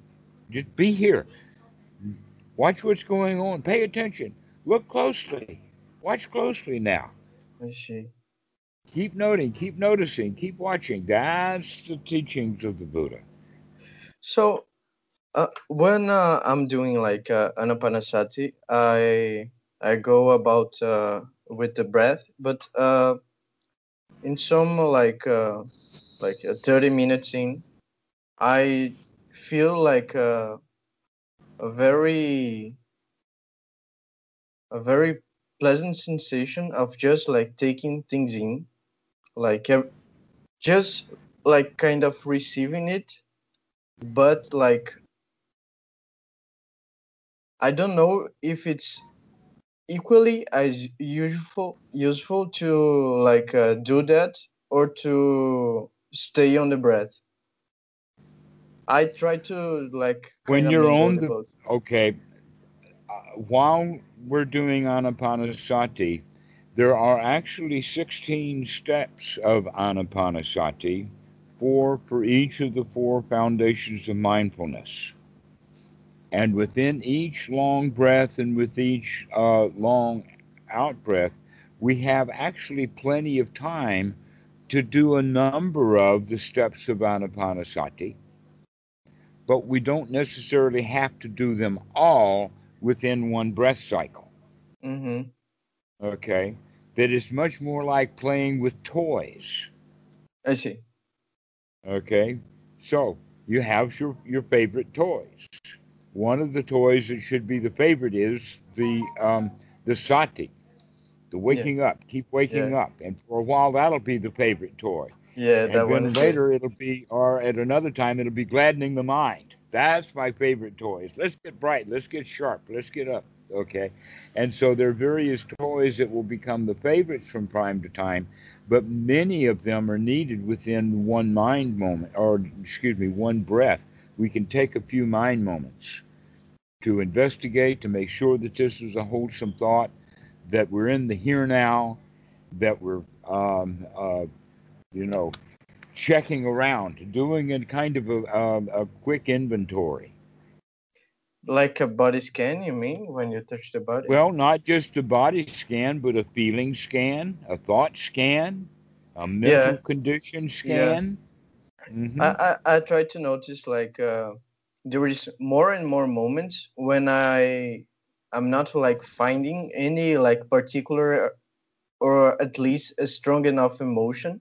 Just be here. Watch what's going on. Pay attention. Look closely. Watch closely now. I see Keep noting, keep noticing, keep watching. That's the teachings of the Buddha. So, uh, when uh, I'm doing like uh, anapanasati, I I go about uh, with the breath, but uh, in some like uh, like uh, 30 minutes in, I feel like uh, a very a very pleasant sensation of just like taking things in like just like kind of receiving it but like i don't know if it's equally as useful useful to like uh, do that or to stay on the breath. I try to like When you're on the the okay, uh, while we're doing Anapanasati, there are actually 16 steps of Anapanasati, four for each of the four foundations of mindfulness. And within each long breath and with each uh, long out breath, we have actually plenty of time to do a number of the steps of Anapanasati, but we don't necessarily have to do them all within one breath cycle. Mm-hmm. Okay? That is much more like playing with toys. i see Okay? So you have your, your favorite toys. One of the toys that should be the favorite is the um, the sati, the waking up, keep waking up. And for a while that'll be the favorite toy. yeah And that one then is later it'll be or at another time it'll be gladdening the mind. That's my favorite toys. Let's get bright, let's get sharp, let's get up. Okay. And so there are various toys that will become the favorites from time to time, but many of them are needed within one mind moment, or excuse me, one breath. We can take a few mind moments to investigate, to make sure that this is a wholesome thought, that we're in the here now, that we're, um, uh, you know, checking around, doing a kind of a, um, a quick inventory. Like a body scan, you mean, when you touch the body? Well, not just a body scan, but a feeling scan, a thought scan, a mental Yeah. condition scan. Mhm. I, I, I try to notice like uh, there is more and more moments when I I'm not like finding any like particular or at least a strong enough emotion.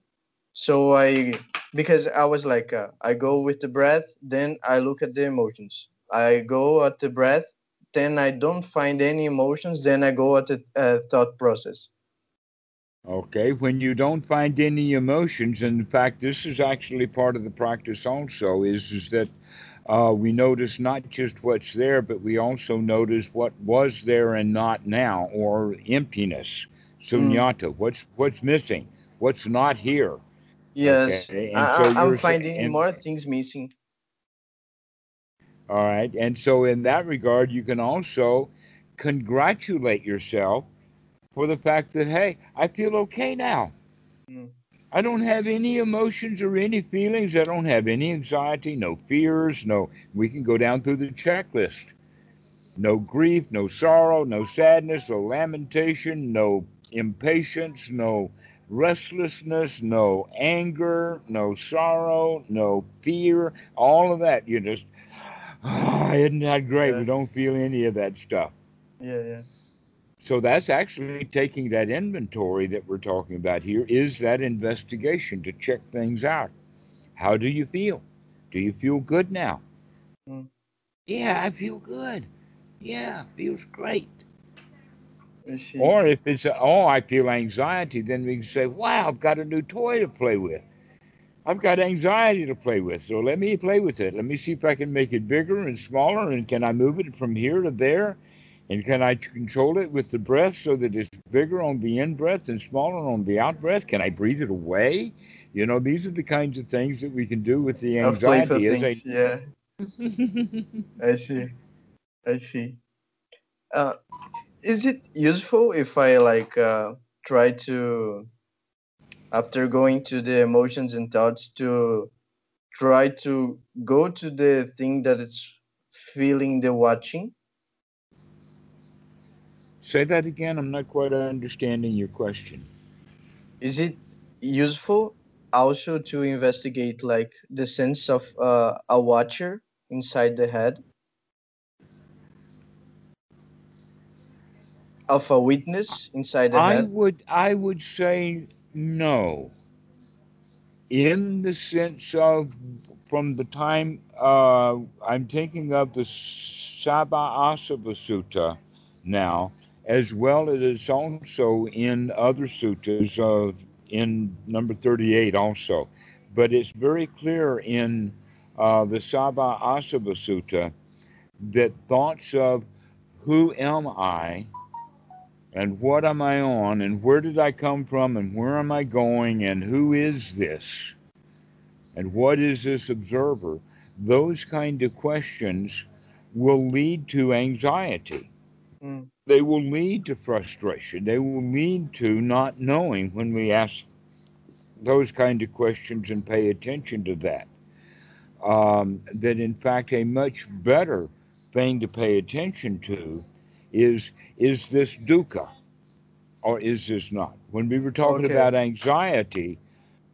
So I because I was like uh, I go with the breath, then I look at the emotions. I go at the breath, then I don't find any emotions, then I go at the uh, thought process. Okay, when you don't find any emotions, and in fact, this is actually part of the practice also, is, is that uh, we notice not just what's there, but we also notice what was there and not now, or emptiness, sunyata. What's what's missing? What's not here? Yes, Okay, I, and so I, I'm finding and- more things missing. All right. And so, in that regard, you can also congratulate yourself for the fact that, hey, I feel okay now. Mm. I don't have any emotions or any feelings. I don't have any anxiety, no fears, no. We can go down through the checklist. No grief, no sorrow, no sadness, no lamentation, no impatience, no restlessness, no anger, no sorrow, no fear, all of that. You just, ah, isn't that great? Yeah. We don't feel any of that stuff. Yeah, yeah. So that's actually taking that inventory that we're talking about here is that investigation to check things out. How do you feel? Do you feel good now? Mm. Yeah, I feel good. Yeah, feels great. Or if it's oh, I feel anxiety, then we can say, wow, I've got a new toy to play with. I've got anxiety to play with, so let me play with it. Let me see if I can make it bigger and smaller, and can I move it from here to there? And can I control it with the breath so that it's bigger on the in breath and smaller on the out breath? Can I breathe it away? You know, these are the kinds of things that we can do with the anxiety. things. Yeah, I... I see. I see. Uh, is it useful if I like uh, try to, after going to the emotions and thoughts, to try to go to the thing that is feeling the watching? Say that again. I'm not quite understanding your question. Is it useful also to investigate like the sense of uh, a watcher inside the head? Of a witness inside the I head? would I would say no. in the sense of from the time uh, I'm thinking of the Sabba Asava Sutta now, as well as also in other suttas of in number 38 also. But it's very clear in uh, the Sabba Asava Sutta that thoughts of who am I and what am I on and where did I come from and where am I going and who is this and what is this observer, those kind of questions will lead to anxiety. Mm. They will lead to frustration. They will lead to not knowing when we ask those kind of questions and pay attention to that. Um, that in fact, a much better thing to pay attention to is is this dukkha or is this not? When we were talking Okay. about anxiety,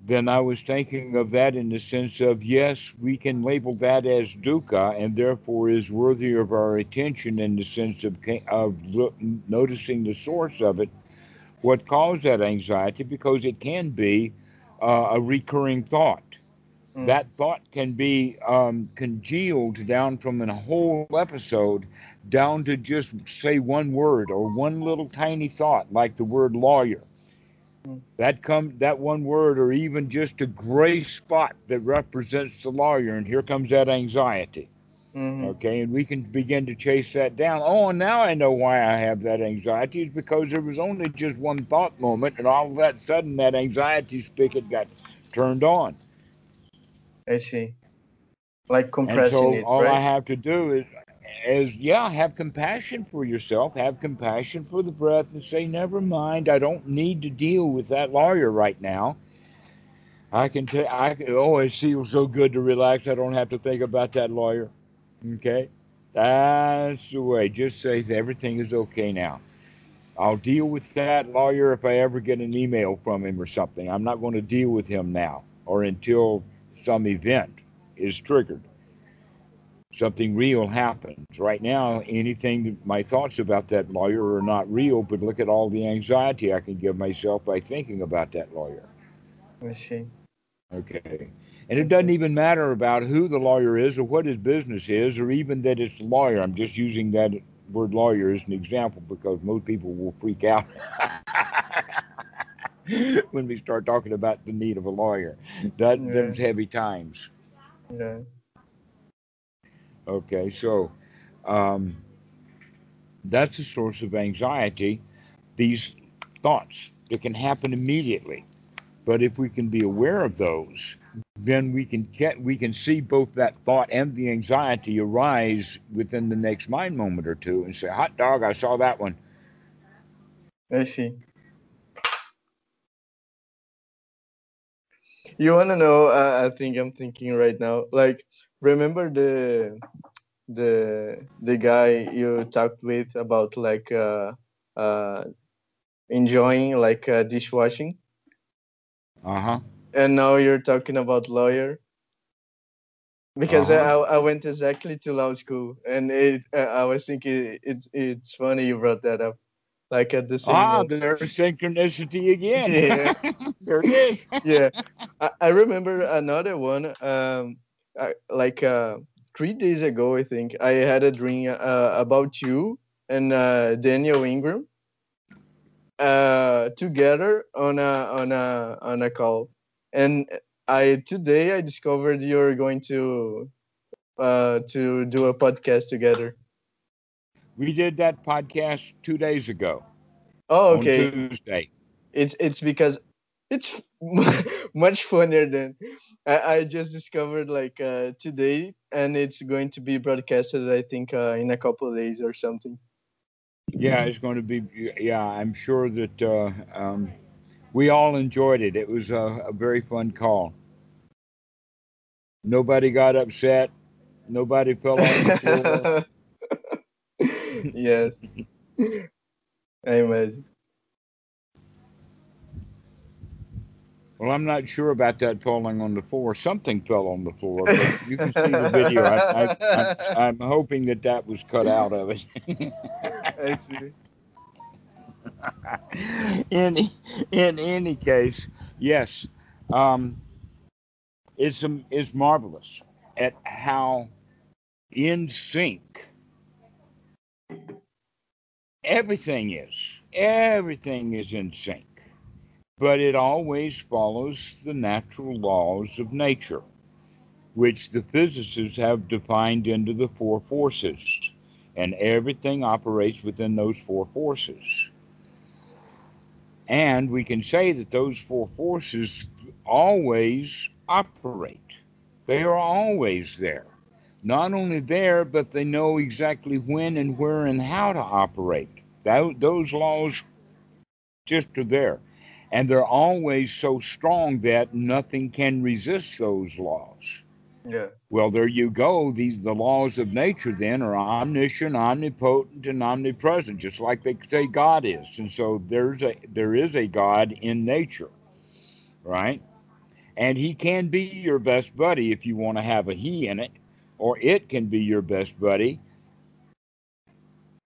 then I was thinking of that in the sense of yes, we can label that as dukkha and therefore is worthy of our attention in the sense of of look, noticing the source of it, what caused that anxiety, because it can be uh, a recurring thought. Mm. That thought can be um, congealed down from a whole episode down to just say one word or one little tiny thought, like the word lawyer. Mm. That come that one word, or even just a gray spot that represents the lawyer, and here comes that anxiety. Mhm. Okay, and we can begin to chase that down. Oh, and now I know why I have that anxiety. is because there was only just one thought moment, and all of that sudden that anxiety spigot got turned on. I see. Like And compressing so it, all I have to do is, is yeah, have compassion for yourself, have compassion for the breath, and say, never mind. I don't need to deal with that lawyer right now. I can tell. I oh, it feels so good to relax. I don't have to think about that lawyer. Okay, that's the way. Just say everything is okay now. I'll deal with that lawyer if I ever get an email from him or something. I'm not going to deal with him now or until some event is triggered. Something real happens. Right now, anything my thoughts about that lawyer are not real, but look at all the anxiety I can give myself by thinking about that lawyer. I see. Okay. And it doesn't even matter about who the lawyer is or what his business is or even that it's a lawyer. I'm just using that word lawyer as an example because most people will freak out when we start talking about the need of a lawyer. That Yeah. them's heavy times. Yeah. Okay, so um, that's a source of anxiety. These thoughts that can happen immediately, but if we can be aware of those, then we can get we can see both that thought and the anxiety arise within the next mind moment or two, and say, "Hot dog, I saw that one." I see. You want to know? Uh, I think I'm thinking right now. Like, remember the the the guy you talked with about like uh uh enjoying like uh, dishwashing, Uh huh. and now you're talking about lawyer. Because I Uh-huh. I went exactly to law school, and it I was thinking it's it's funny you brought that up, like at the same. Ah, moment. there's synchronicity again. Yeah. there it is. yeah I, I remember another one um I, like uh three days ago i think i had a dream uh, about you and uh daniel ingram uh together on a on a on a call. And i today i discovered you're going to uh to do a podcast together. We did that podcast two days ago. Oh on okay. Tuesday. it's it's because it's much funnier than I, I just discovered like uh, today and it's going to be broadcasted i think uh, in a couple of days or something Yeah, it's going to be. Yeah, I'm sure that uh, um, we all enjoyed it. It was a, a very fun call. Nobody got upset. Nobody fell on the floor. yes i imagine Well, I'm not sure about that falling on the floor. Something fell on the floor, but you can see the video. I, I, I'm, I'm hoping that that was cut out of it. i see in in any case, yes. Um, is um, is marvelous at how in sync everything is. Everything is in sync, but it always follows the natural laws of nature, which the physicists have defined into the four forces, and everything operates within those four forces. And we can say that those four forces always operate. They are always there. Not only there, but they know exactly when and where and how to operate. That, those laws just are there. And they're always so strong that nothing can resist those laws. Yeah. Well, there you go. These the laws of nature then are omniscient, omnipotent, and omnipresent, just like they say God is. And so there's a there is a God in nature, right? And he can be your best buddy if you want to have a he in it, or it can be your best buddy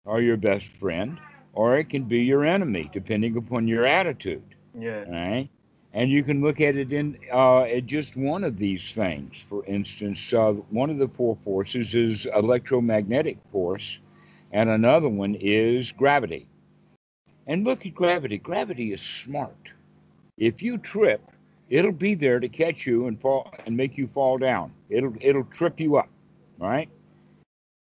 or your best friend, or it can be your enemy, depending upon your attitude. Yeah. Right? And you can look at it in uh, at just one of these things. For instance, uh, one of the four forces is electromagnetic force, and another one is gravity. And look at gravity. Gravity is smart. If you trip, it'll be there to catch you and fall and make you fall down. It'll it'll trip you up, right?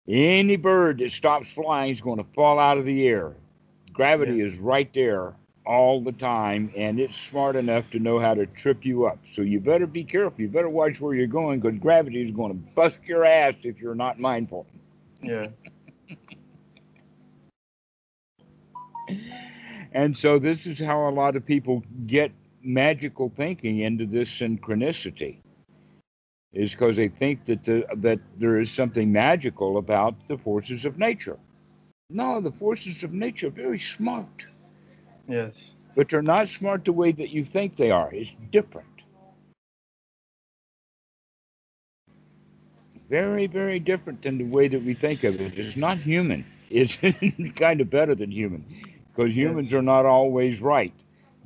Any bird that stops flying is going to fall out of the air. Gravity is right there all the time, and it's smart enough to know how to trip you up. So you better be careful. You better watch where you're going because gravity is going to bust your ass if you're not mindful. Yeah. And so this is how a lot of people get magical thinking into this synchronicity is because they think that the, that there is something magical about the forces of nature. No, the forces of nature are very smart, Yes. but they're not smart the way that you think they are. It's different. Very, very different than the way that we think of it. It's not human. It's kind of better than human because humans are not always right.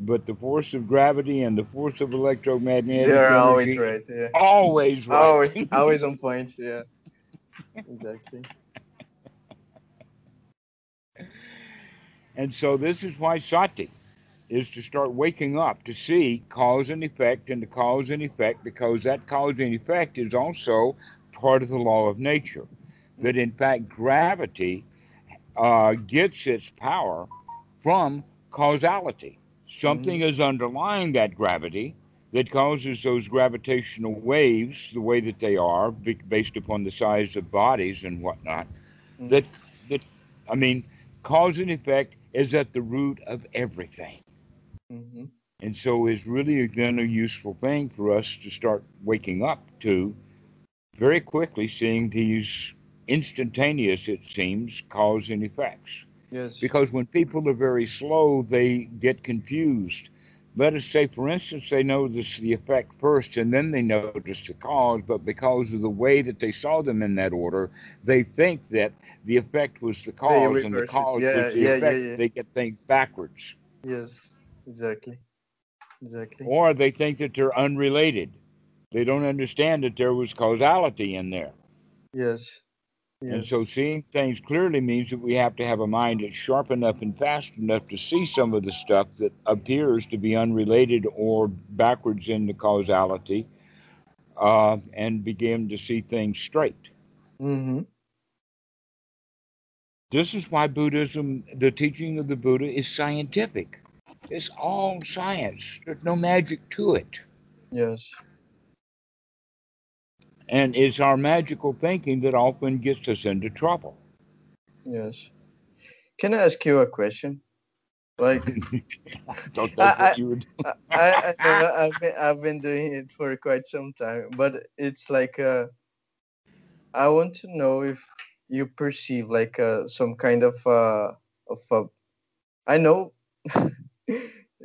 But the force of gravity and the force of electromagnetic They are energy always right. Yeah. always right. Always, always on point. Yeah. Exactly. And so this is why sati is to start waking up to see cause and effect and the cause and effect because that cause and effect is also part of the law of nature. That in fact gravity uh, gets its power from causality. Something is underlying that gravity that causes those gravitational waves the way that they are based upon the size of bodies and whatnot. Mm. That that I mean, cause and effect is at the root of everything. hmm And so is really then a useful thing for us to start waking up to very quickly seeing these instantaneous, it seems, cause and effects. Yes. Because when people are very slow, they get confused. Let us say, for instance, they notice the effect first and then they notice the cause, but because of the way that they saw them in that order, they think that the effect was the cause and the cause Yeah, was the yeah, effect. yeah. They get things backwards. Yes. Exactly. Exactly. Or they think that they're unrelated. They don't understand that there was causality in there. Yes. Yes. And so seeing things clearly means that we have to have a mind that's sharp enough and fast enough to see some of the stuff that appears to be unrelated or backwards in the causality uh, and begin to see things straight. hmm This is why Buddhism, the teaching of the Buddha, is scientific. It's all science, there's no magic to it. Yes. And it's our magical thinking that often gets us into trouble. Yes. Can I ask you a question? Like, I- what you would I, I, I know I've been I've been doing it for quite some time, but it's like uh, I want to know if you perceive like uh, some kind of uh, of uh, I know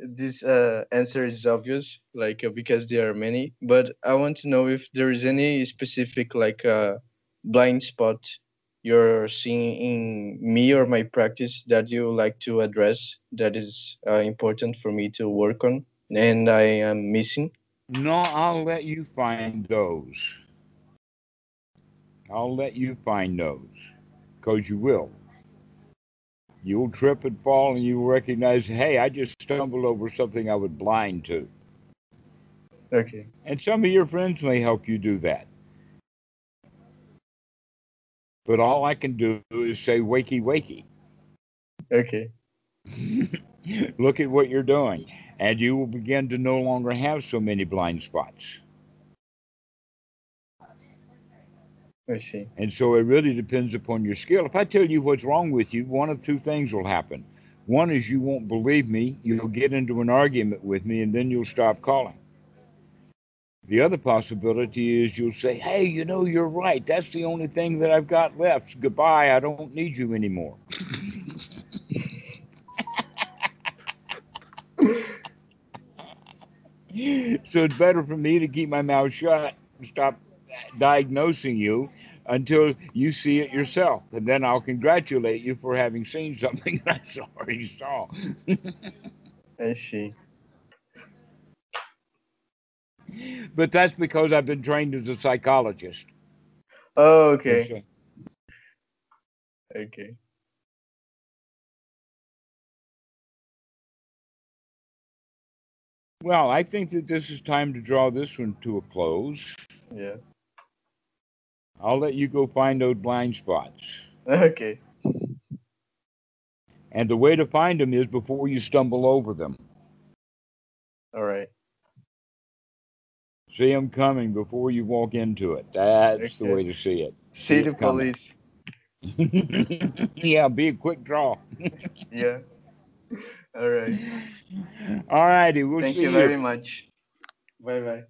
this uh, answer is obvious, like uh, because there are many, but I want to know if there is any specific like uh, blind spot you're seeing in me or my practice that you like to address that is uh, important for me to work on and I am missing. No, I'll let you find those. I'll let you find those because you will. You'll trip and fall and you'll recognize, hey, I just stumbled over something I was blind to. Okay. And some of your friends may help you do that. But all I can do is say, wakey, wakey. Okay. Look at what you're doing. And you will begin to no longer have so many blind spots. I see. And so it really depends upon your skill. If I tell you what's wrong with you, one of two things will happen. One is you won't believe me, you'll get into an argument with me, and then you'll stop calling. The other possibility is you'll say, Hey, you know, you're right. That's the only thing that I've got left. Goodbye. I don't need you anymore. so it's better for me to keep my mouth shut and stop diagnosing you until you see it yourself. And then I'll congratulate you for having seen something that I already saw. I see. but that's because I've been trained as a psychologist. Oh, okay. Okay. well, I think that this is time to draw this one to a close. Yeah. I'll let you go find those blind spots. Okay. And the way to find them is before you stumble over them. All right. See them coming before you walk into it. That's the way to see it. See it the police. yeah, be a quick draw. Yeah. All right. All righty, we'll Thank see you very much. Bye bye.